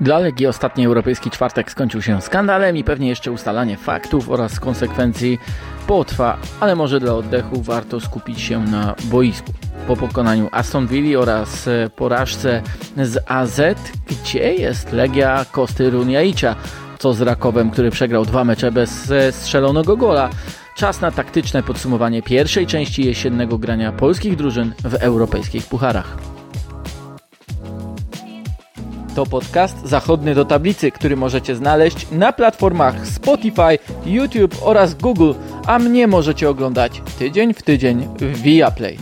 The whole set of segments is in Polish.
Dla Legii ostatni europejski czwartek skończył się skandalem i pewnie jeszcze ustalanie faktów oraz konsekwencji potrwa, ale może dla oddechu warto skupić się na boisku. Po pokonaniu Aston Villa oraz porażce z AZ, gdzie jest Legia Kosty Runiaicia, co z Rakowem, który przegrał dwa mecze bez strzelonego gola. Czas na taktyczne podsumowanie pierwszej części jesiennego grania polskich drużyn w europejskich pucharach. To podcast Zachodny do Tablicy, który możecie znaleźć na platformach Spotify, YouTube oraz Google, a mnie możecie oglądać tydzień w tydzień w Viaplay.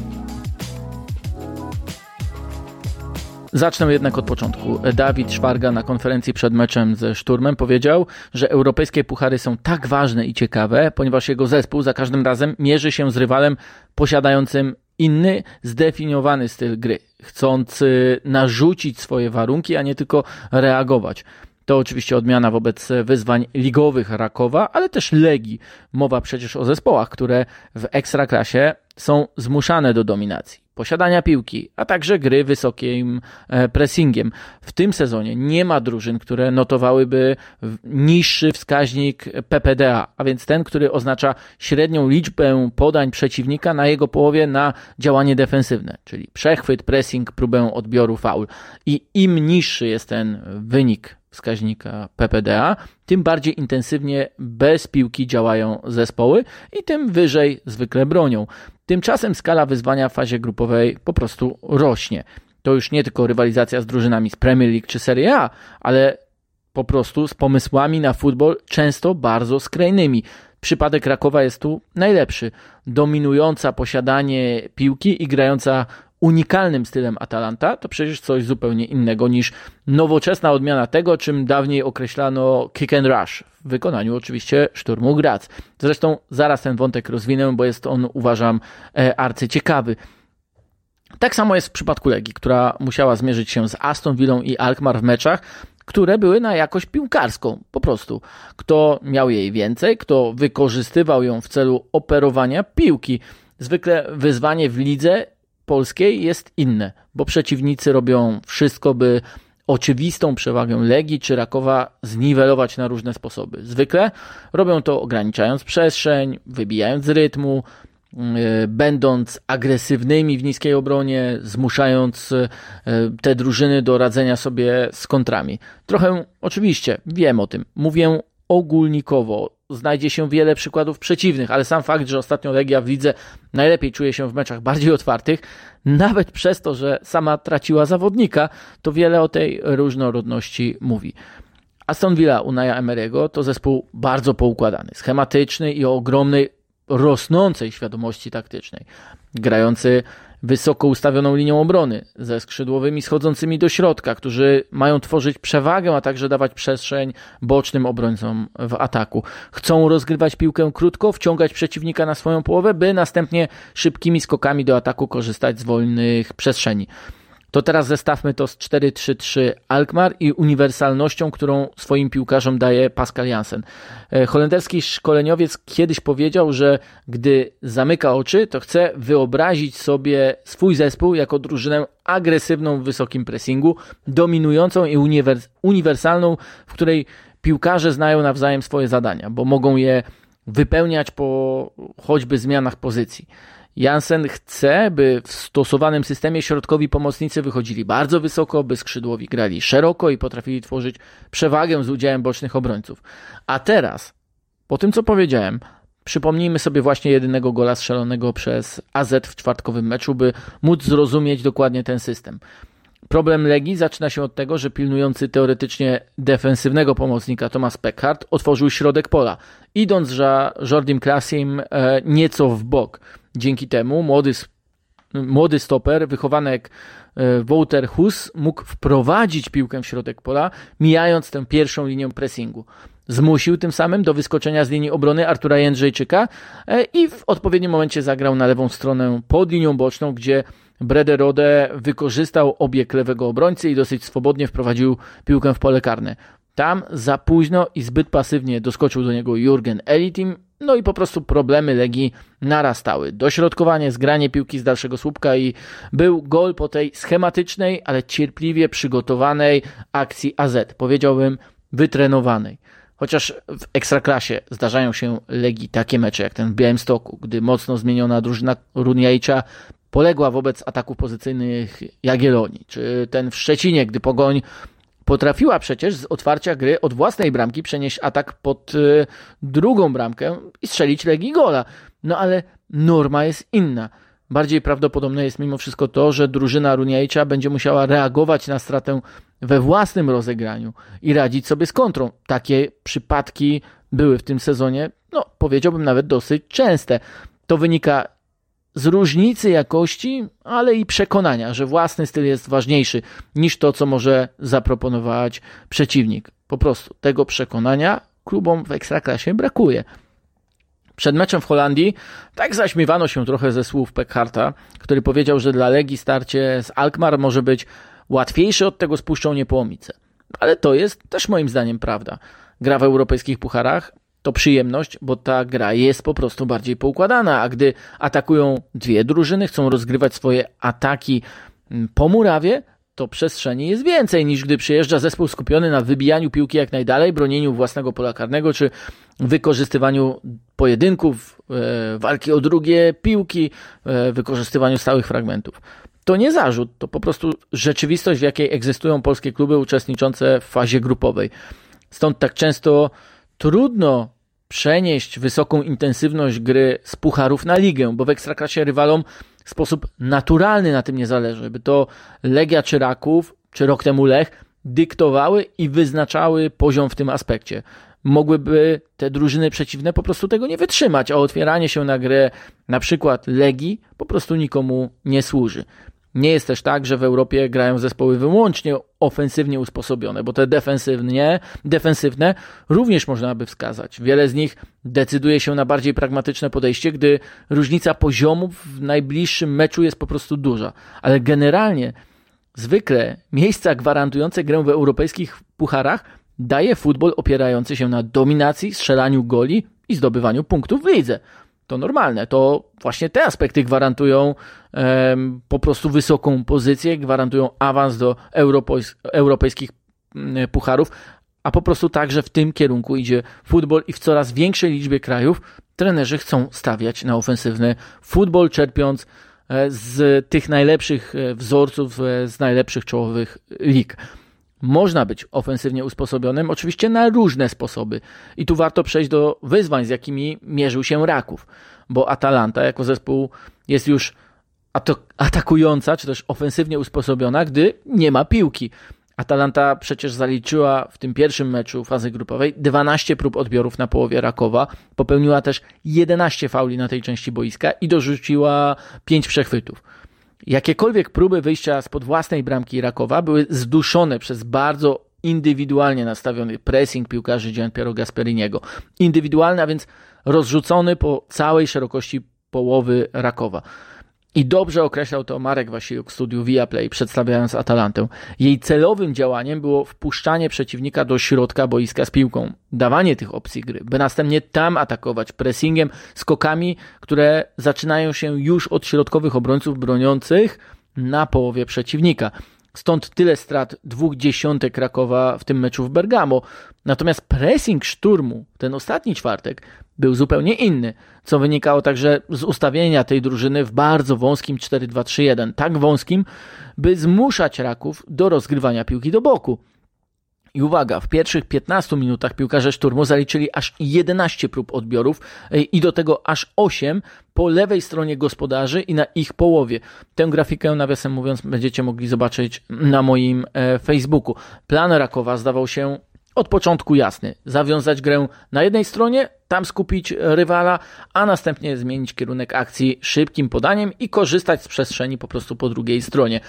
Zacznę jednak od początku. Dawid Szwarga na konferencji przed meczem ze Szturmem powiedział, że europejskie puchary są tak ważne i ciekawe, ponieważ jego zespół za każdym razem mierzy się z rywalem posiadającym inny, zdefiniowany styl gry, chcąc narzucić swoje warunki, a nie tylko reagować. To oczywiście odmiana wobec wyzwań ligowych Rakowa, ale też Legii. Mowa przecież o zespołach, które w ekstraklasie są zmuszane do dominacji posiadania piłki, a także gry wysokim e, pressingiem. W tym sezonie nie ma drużyn, które notowałyby niższy wskaźnik PPDA, a więc ten, który oznacza średnią liczbę podań przeciwnika na jego połowie na działanie defensywne, czyli przechwyt, pressing, próbę odbioru faul. I im niższy jest ten wynik wskaźnika PPDA, tym bardziej intensywnie bez piłki działają zespoły i tym wyżej zwykle bronią. Tymczasem skala wyzwania w fazie grupowej po prostu rośnie. To już nie tylko rywalizacja z drużynami z Premier League czy Serie A, ale po prostu z pomysłami na futbol często bardzo skrajnymi. Przypadek Rakowa jest tu najlepszy. Dominująca posiadanie piłki i grająca unikalnym stylem Atalanta, to przecież coś zupełnie innego niż nowoczesna odmiana tego, czym dawniej określano kick and rush, w wykonaniu oczywiście Szturmu Graz. Zresztą zaraz ten wątek rozwinę, bo jest on, uważam, e, arcyciekawy. Tak samo jest w przypadku Legii, która musiała zmierzyć się z Aston Villą i Alkmaar w meczach, które były na jakość piłkarską, po prostu. Kto miał jej więcej, kto wykorzystywał ją w celu operowania piłki. Zwykle wyzwanie w lidze polskiej jest inne, bo przeciwnicy robią wszystko, by oczywistą przewagę Legii czy Rakowa zniwelować na różne sposoby. Zwykle robią to ograniczając przestrzeń, wybijając rytmu, yy, będąc agresywnymi w niskiej obronie, zmuszając yy, te drużyny do radzenia sobie z kontrami. Trochę oczywiście wiem o tym, mówię ogólnikowo, znajdzie się wiele przykładów przeciwnych, ale sam fakt, że ostatnio Legia w lidze najlepiej czuje się w meczach bardziej otwartych, nawet przez to, że sama traciła zawodnika, to wiele o tej różnorodności mówi. Aston Villa Unaya Emery'ego to zespół bardzo poukładany, schematyczny i o ogromnej, rosnącej świadomości taktycznej. Grający wysoko ustawioną linią obrony, ze skrzydłowymi schodzącymi do środka, którzy mają tworzyć przewagę, a także dawać przestrzeń bocznym obrońcom w ataku. Chcą rozgrywać piłkę krótko, wciągać przeciwnika na swoją połowę, by następnie szybkimi skokami do ataku korzystać z wolnych przestrzeni. To teraz zestawmy to z 4-3-3 Alkmaar i uniwersalnością, którą swoim piłkarzom daje Pascal Jansen. E, holenderski szkoleniowiec kiedyś powiedział, że gdy zamyka oczy, to chce wyobrazić sobie swój zespół jako drużynę agresywną w wysokim pressingu, dominującą i uniwers uniwersalną, w której piłkarze znają nawzajem swoje zadania, bo mogą je wypełniać po choćby zmianach pozycji. Jansen chce, by w stosowanym systemie środkowi pomocnicy wychodzili bardzo wysoko, by skrzydłowi grali szeroko i potrafili tworzyć przewagę z udziałem bocznych obrońców. A teraz, po tym co powiedziałem, przypomnijmy sobie właśnie jedynego gola strzelonego przez AZ w czwartkowym meczu, by móc zrozumieć dokładnie ten system. Problem Legii zaczyna się od tego, że pilnujący teoretycznie defensywnego pomocnika Thomas Peckhardt otworzył środek pola, idąc za Jordim Klasim e, nieco w bok. Dzięki temu młody, młody stoper, wychowany jak e, Wouter Hus, mógł wprowadzić piłkę w środek pola, mijając tę pierwszą linię pressingu. Zmusił tym samym do wyskoczenia z linii obrony Artura Jędrzejczyka e, i w odpowiednim momencie zagrał na lewą stronę pod linią boczną, gdzie Brederode wykorzystał obieg lewego obrońcy i dosyć swobodnie wprowadził piłkę w pole karne. Tam za późno i zbyt pasywnie doskoczył do niego Jurgen Elitim, no i po prostu problemy Legii narastały. Dośrodkowanie, zgranie piłki z dalszego słupka i był gol po tej schematycznej, ale cierpliwie przygotowanej akcji AZ. Powiedziałbym wytrenowanej. Chociaż w ekstraklasie zdarzają się Legii takie mecze jak ten w Białymstoku, gdy mocno zmieniona drużyna Runiajcza poległa wobec ataków pozycyjnych Jagiellonii, czy ten w Szczecinie, gdy Pogoń potrafiła przecież z otwarcia gry od własnej bramki przenieść atak pod y, drugą bramkę i strzelić Legii gola. No ale norma jest inna. Bardziej prawdopodobne jest mimo wszystko to, że drużyna Runiajcza będzie musiała reagować na stratę we własnym rozegraniu i radzić sobie z kontrą. Takie przypadki były w tym sezonie, no powiedziałbym nawet dosyć częste. To wynika z różnicy jakości, ale i przekonania, że własny styl jest ważniejszy niż to, co może zaproponować przeciwnik. Po prostu tego przekonania klubom w ekstraklasie brakuje. Przed meczem w Holandii tak zaśmiewano się trochę ze słów Pekharta, który powiedział, że dla Legii starcie z Alkmaar może być łatwiejsze od tego z Puszczą Niepołomice. Ale to jest też moim zdaniem prawda. Gra w europejskich pucharach to przyjemność, bo ta gra jest po prostu bardziej poukładana, a gdy atakują dwie drużyny, chcą rozgrywać swoje ataki mm, po murawie, to przestrzeni jest więcej niż gdy przyjeżdża zespół skupiony na wybijaniu piłki jak najdalej, bronieniu własnego pola karnego czy wykorzystywaniu pojedynków, e, walki o drugie piłki, e, wykorzystywaniu stałych fragmentów. To nie zarzut, to po prostu rzeczywistość, w jakiej egzystują polskie kluby uczestniczące w fazie grupowej. Stąd tak często trudno przenieść wysoką intensywność gry z pucharów na ligę, bo w ekstraklasie rywalom w sposób naturalny na tym nie zależy, by to Legia czy Raków, czy rok temu Lech dyktowały i wyznaczały poziom w tym aspekcie. Mogłyby te drużyny przeciwne po prostu tego nie wytrzymać, a otwieranie się na grę na przykład Legii po prostu nikomu nie służy. Nie jest też tak, że w Europie grają zespoły wyłącznie ofensywnie usposobione, bo te defensywnie, defensywne również można by wskazać. Wiele z nich decyduje się na bardziej pragmatyczne podejście, gdy różnica poziomów w najbliższym meczu jest po prostu duża. Ale generalnie zwykle miejsca gwarantujące grę w europejskich pucharach daje futbol opierający się na dominacji, strzelaniu goli i zdobywaniu punktów w lidze to normalne. To właśnie te aspekty gwarantują um, po prostu wysoką pozycję, gwarantują awans do europejskich mm, pucharów, a po prostu także w tym kierunku idzie futbol i w coraz większej liczbie krajów trenerzy chcą stawiać na ofensywny futbol, czerpiąc e, z tych najlepszych e, wzorców, e, z najlepszych czołowych lig. Można być ofensywnie usposobionym, oczywiście na różne sposoby. I tu warto przejść do wyzwań, z jakimi mierzył się Raków, bo Atalanta jako zespół jest już atakująca, czy też ofensywnie usposobiona, gdy nie ma piłki. Atalanta przecież zaliczyła w tym pierwszym meczu fazy grupowej 12 prób odbiorów na połowie Rakowa, popełniła też 11 fauli na tej części boiska i dorzuciła 5 przechwytów. Jakiekolwiek próby wyjścia spod własnej bramki Rakowa były zduszone przez bardzo indywidualnie nastawiony pressing piłkarzy Gianpiero Gasperiniego. Indywidualny, a więc rozrzucony po całej szerokości połowy Rakowa. I dobrze określał to Marek Wasiliuk w studiu Viaplay, przedstawiając Atalantę. Jej celowym działaniem było wpuszczanie przeciwnika do środka boiska z piłką, dawanie tych opcji gry, by następnie tam atakować pressingiem, skokami, które zaczynają się już od środkowych obrońców broniących na połowie przeciwnika. Stąd tyle strat dwóch dziesiątek Krakowa w tym meczu w Bergamo. Natomiast pressing szturmu, ten ostatni czwartek, był zupełnie inny, co wynikało także z ustawienia tej drużyny w bardzo wąskim 4-2-3-1. Tak wąskim, by zmuszać Raków do rozgrywania piłki do boku. I uwaga, w pierwszych 15 minutach piłkarze szturmu zaliczyli aż 11 prób odbiorów e, i do tego aż 8 po lewej stronie gospodarzy i na ich połowie. Tę grafikę, nawiasem mówiąc, będziecie mogli zobaczyć na moim e, Facebooku. Plan Rakowa zdawał się od początku jasny. Zawiązać grę na jednej stronie, tam skupić rywala, a następnie zmienić kierunek akcji szybkim podaniem i korzystać z przestrzeni po prostu po drugiej stronie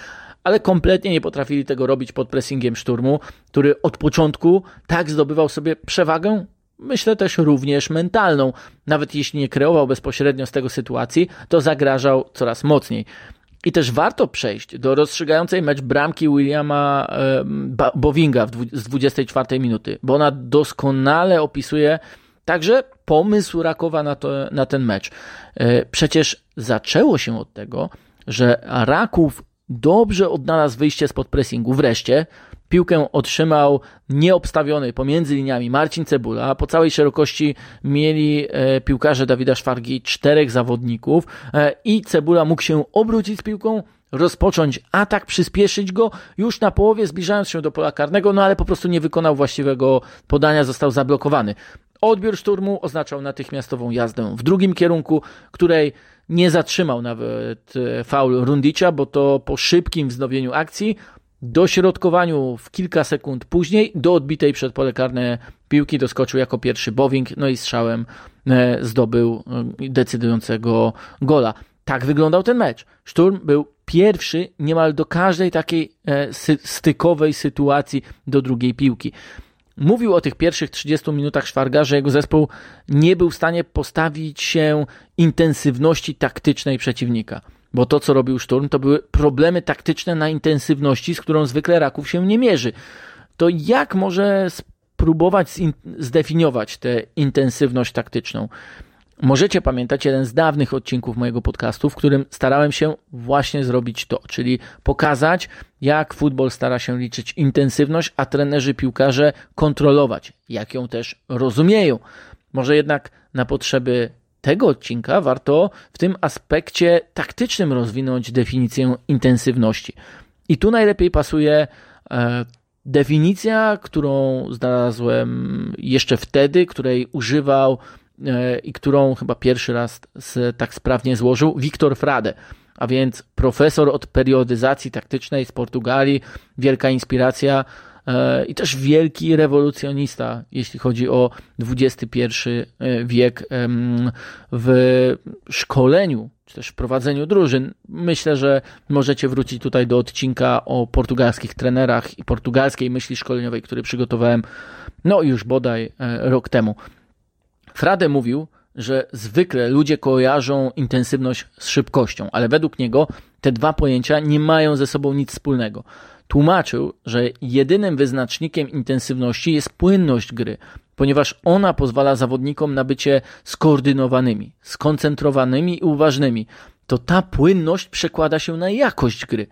ale kompletnie nie potrafili tego robić pod pressingiem szturmu, który od początku tak zdobywał sobie przewagę, myślę też również mentalną. Nawet jeśli nie kreował bezpośrednio z tego sytuacji, to zagrażał coraz mocniej. I też warto przejść do rozstrzygającej mecz bramki Williama Bovinga z 24 minuty, bo ona doskonale opisuje także pomysł Rakowa na, to, na ten mecz. E, przecież zaczęło się od tego, że Raków dobrze odnalazł wyjście spod pressingu. Wreszcie piłkę otrzymał nieobstawiony pomiędzy liniami Marcin Cebula. Po całej szerokości mieli e, piłkarze Dawida Szwargi czterech zawodników e, i Cebula mógł się obrócić z piłką, rozpocząć atak, przyspieszyć go już na połowie, zbliżając się do pola karnego, no ale po prostu nie wykonał właściwego podania, został zablokowany. Odbiór szturmu oznaczał natychmiastową jazdę w drugim kierunku, której nie zatrzymał nawet e, faul Rundicia, bo to po szybkim wznowieniu akcji, dośrodkowaniu w kilka sekund później, do odbitej przed pole karne piłki doskoczył jako pierwszy Bowing, no i strzałem e, zdobył e, decydującego gola. Tak wyglądał ten mecz. Szturm był pierwszy niemal do każdej takiej stykowej sytuacji do drugiej piłki. Mówił o tych pierwszych 30 minutach Szwarga, że jego zespół nie był w stanie postawić się intensywności taktycznej przeciwnika. Bo to, co robił Szturm, to były problemy taktyczne na intensywności, z którą zwykle Raków się nie mierzy. To jak może spróbować zdefiniować tę intensywność taktyczną? Możecie pamiętać jeden z dawnych odcinków mojego podcastu, w którym starałem się właśnie zrobić to, czyli pokazać, jak futbol stara się liczyć intensywność, a trenerzy piłkarze kontrolować, jak ją też rozumieją. Może jednak na potrzeby tego odcinka warto w tym aspekcie taktycznym rozwinąć definicję intensywności. I tu najlepiej pasuje e, definicja, którą znalazłem jeszcze wtedy, której używał i którą chyba pierwszy raz tak sprawnie złożył Wiktor Frade, a więc profesor od periodyzacji taktycznej z Portugalii, wielka inspiracja e, i też wielki rewolucjonista, jeśli chodzi o XXI e, wiek w szkoleniu czy też prowadzeniu drużyn. Myślę, że możecie wrócić tutaj do odcinka o portugalskich trenerach i portugalskiej myśli szkoleniowej, który przygotowałem no już bodaj rok temu. Frade mówił, że zwykle ludzie kojarzą intensywność z szybkością, ale według niego te dwa pojęcia nie mają ze sobą nic wspólnego. Tłumaczył, że jedynym wyznacznikiem intensywności jest płynność gry, ponieważ ona pozwala zawodnikom na bycie skoordynowanymi, skoncentrowanymi i uważnymi. To ta płynność przekłada się na jakość gry.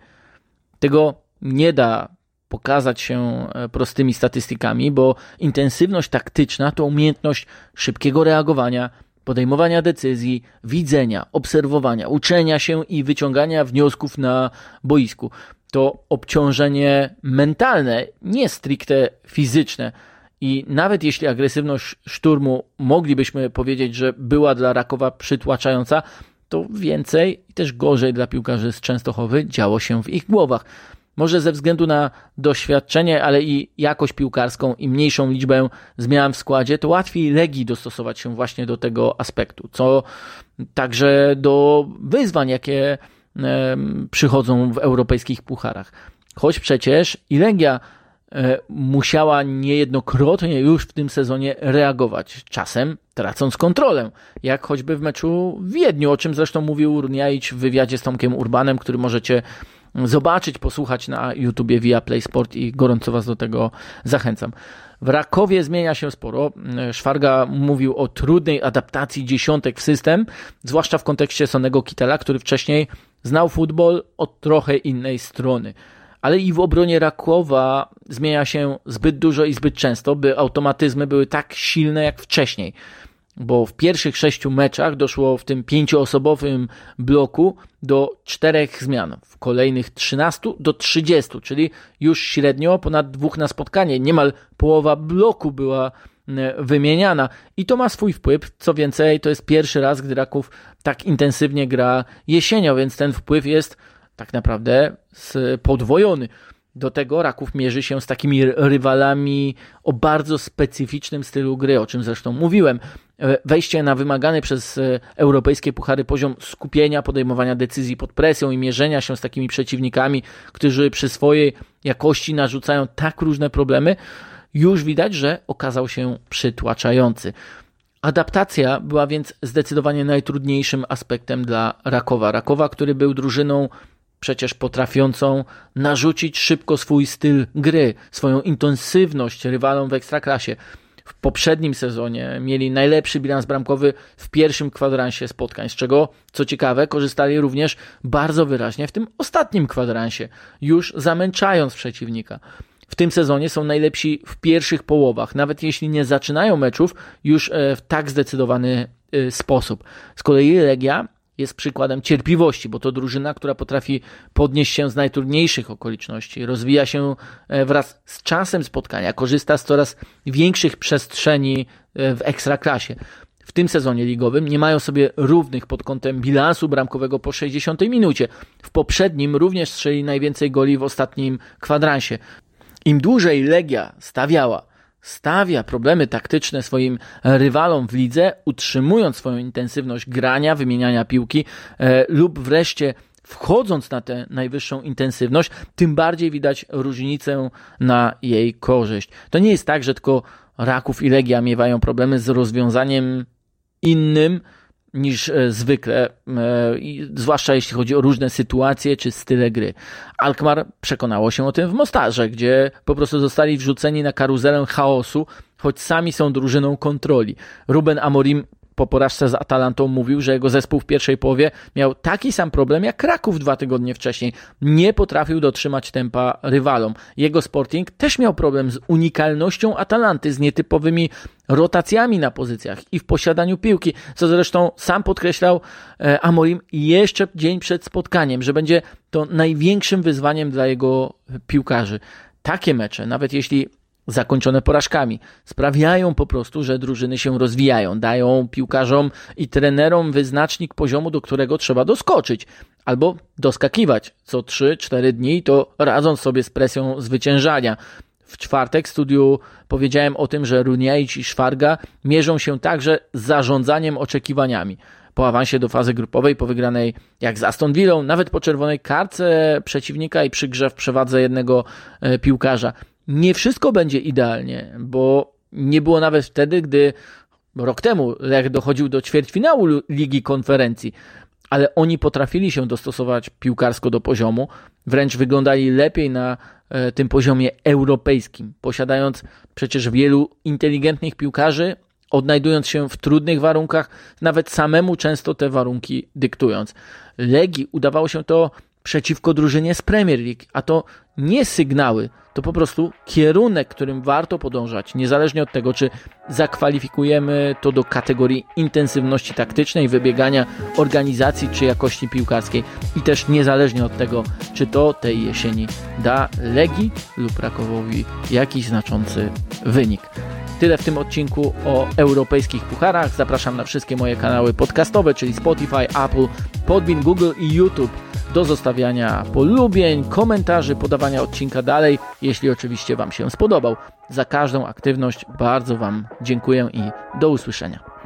Tego nie da pokazać się e, prostymi statystykami, bo intensywność taktyczna to umiejętność szybkiego reagowania, podejmowania decyzji, widzenia, obserwowania, uczenia się i wyciągania wniosków na boisku. To obciążenie mentalne, nie stricte fizyczne. I nawet jeśli agresywność szturmu moglibyśmy powiedzieć, że była dla Rakowa przytłaczająca, to więcej i też gorzej dla piłkarzy z Częstochowy działo się w ich głowach. Może ze względu na doświadczenie, ale i jakość piłkarską i mniejszą liczbę zmian w składzie, to łatwiej Legii dostosować się właśnie do tego aspektu, co także do wyzwań, jakie przychodzą w europejskich pucharach. Choć przecież i Legia e, musiała niejednokrotnie już w tym sezonie reagować, czasem tracąc kontrolę, jak choćby w meczu w Wiedniu, o czym zresztą mówił Runiaić w wywiadzie z Tomkiem Urbanem, który możecie zobaczyć, posłuchać na YouTubie via Play Sport i gorąco Was do tego zachęcam. W Rakowie zmienia się sporo. Szwarga mówił o trudnej adaptacji dziesiątek w system, zwłaszcza w kontekście Sonego Kitela, który wcześniej znał futbol od trochę innej strony. Ale i w obronie Rakowa zmienia się zbyt dużo i zbyt często, by automatyzmy były tak silne jak wcześniej bo w pierwszych sześciu meczach doszło w tym pięcioosobowym bloku do czterech zmian, w kolejnych 13 do 30, czyli już średnio ponad dwóch na spotkanie. Niemal połowa bloku była e, wymieniana i to ma swój wpływ. Co więcej, to jest pierwszy raz, gdy Raków tak intensywnie gra jesienią, więc ten wpływ jest tak naprawdę podwojony. Do tego Raków mierzy się z takimi rywalami o bardzo specyficznym stylu gry, o czym zresztą mówiłem. E, wejście na wymagany przez e, europejskie puchary poziom skupienia, podejmowania decyzji pod presją i mierzenia się z takimi przeciwnikami, którzy przy swojej jakości narzucają tak różne problemy, już widać, że okazał się przytłaczający. Adaptacja była więc zdecydowanie najtrudniejszym aspektem dla Rakowa. Rakowa, który był drużyną przecież potrafiącą narzucić szybko swój styl gry, swoją intensywność rywalom w ekstraklasie. W poprzednim sezonie mieli najlepszy bilans bramkowy w pierwszym kwadransie spotkań, z czego, co ciekawe, korzystali również bardzo wyraźnie w tym ostatnim kwadransie, już zamęczając przeciwnika. W tym sezonie są najlepsi w pierwszych połowach, nawet jeśli nie zaczynają meczów już e, w tak zdecydowany e, sposób. Z kolei Legia jest przykładem cierpliwości, bo to drużyna, która potrafi podnieść się z najtrudniejszych okoliczności, rozwija się e, wraz z czasem spotkania, korzysta z coraz większych przestrzeni e, w ekstraklasie. W tym sezonie ligowym nie mają sobie równych pod kątem bilansu bramkowego po 60 minucie. W poprzednim również strzeli najwięcej goli w ostatnim kwadransie. Im dłużej Legia stawiała stawia problemy taktyczne swoim rywalom w lidze, utrzymując swoją intensywność grania, wymieniania piłki e, lub wreszcie wchodząc na tę najwyższą intensywność, tym bardziej widać różnicę na jej korzyść. To nie jest tak, że tylko Raków i Legia miewają problemy z rozwiązaniem innym, niż e, zwykle, e, zwłaszcza jeśli chodzi o różne sytuacje czy style gry. Alkmaar przekonało się o tym w Mostarze, gdzie po prostu zostali wrzuceni na karuzelę chaosu, choć sami są drużyną kontroli. Ruben Amorim po porażce z Atalantą mówił, że jego zespół w pierwszej połowie miał taki sam problem jak Kraków dwa tygodnie wcześniej. Nie potrafił dotrzymać tempa rywalom. Jego Sporting też miał problem z unikalnością Atalanty, z nietypowymi rotacjami na pozycjach i w posiadaniu piłki, co zresztą sam podkreślał e, Amorim jeszcze dzień przed spotkaniem, że będzie to największym wyzwaniem dla jego piłkarzy. Takie mecze, nawet jeśli zakończone porażkami. Sprawiają po prostu, że drużyny się rozwijają, dają piłkarzom i trenerom wyznacznik poziomu, do którego trzeba doskoczyć albo doskakiwać co 3-4 dni, to radząc sobie z presją zwyciężania. W czwartek w studiu powiedziałem o tym, że Runiaić i Szwarga mierzą się także z zarządzaniem oczekiwaniami po awansie do fazy grupowej, po wygranej jak z Aston Villą, nawet po czerwonej karce przeciwnika i przy grze w przewadze jednego e, piłkarza nie wszystko będzie idealnie, bo nie było nawet wtedy, gdy rok temu Lech dochodził do ćwierćfinału Ligi Konferencji, ale oni potrafili się dostosować piłkarsko do poziomu, wręcz wyglądali lepiej na e, tym poziomie europejskim, posiadając przecież wielu inteligentnych piłkarzy, odnajdując się w trudnych warunkach, nawet samemu często te warunki dyktując. Legii udawało się to przeciwko drużynie z Premier League, a to nie sygnały, to po prostu kierunek, którym warto podążać, niezależnie od tego, czy zakwalifikujemy to do kategorii intensywności taktycznej, wybiegania, organizacji czy jakości piłkarskiej i też niezależnie od tego, czy to tej jesieni da Legii lub Rakowowi jakiś znaczący wynik. Tyle w tym odcinku o europejskich pucharach. Zapraszam na wszystkie moje kanały podcastowe, czyli Spotify, Apple, Podbean, Google i YouTube do zostawiania polubień, komentarzy, podawania odcinka dalej, jeśli oczywiście Wam się spodobał. Za każdą aktywność bardzo Wam dziękuję i do usłyszenia.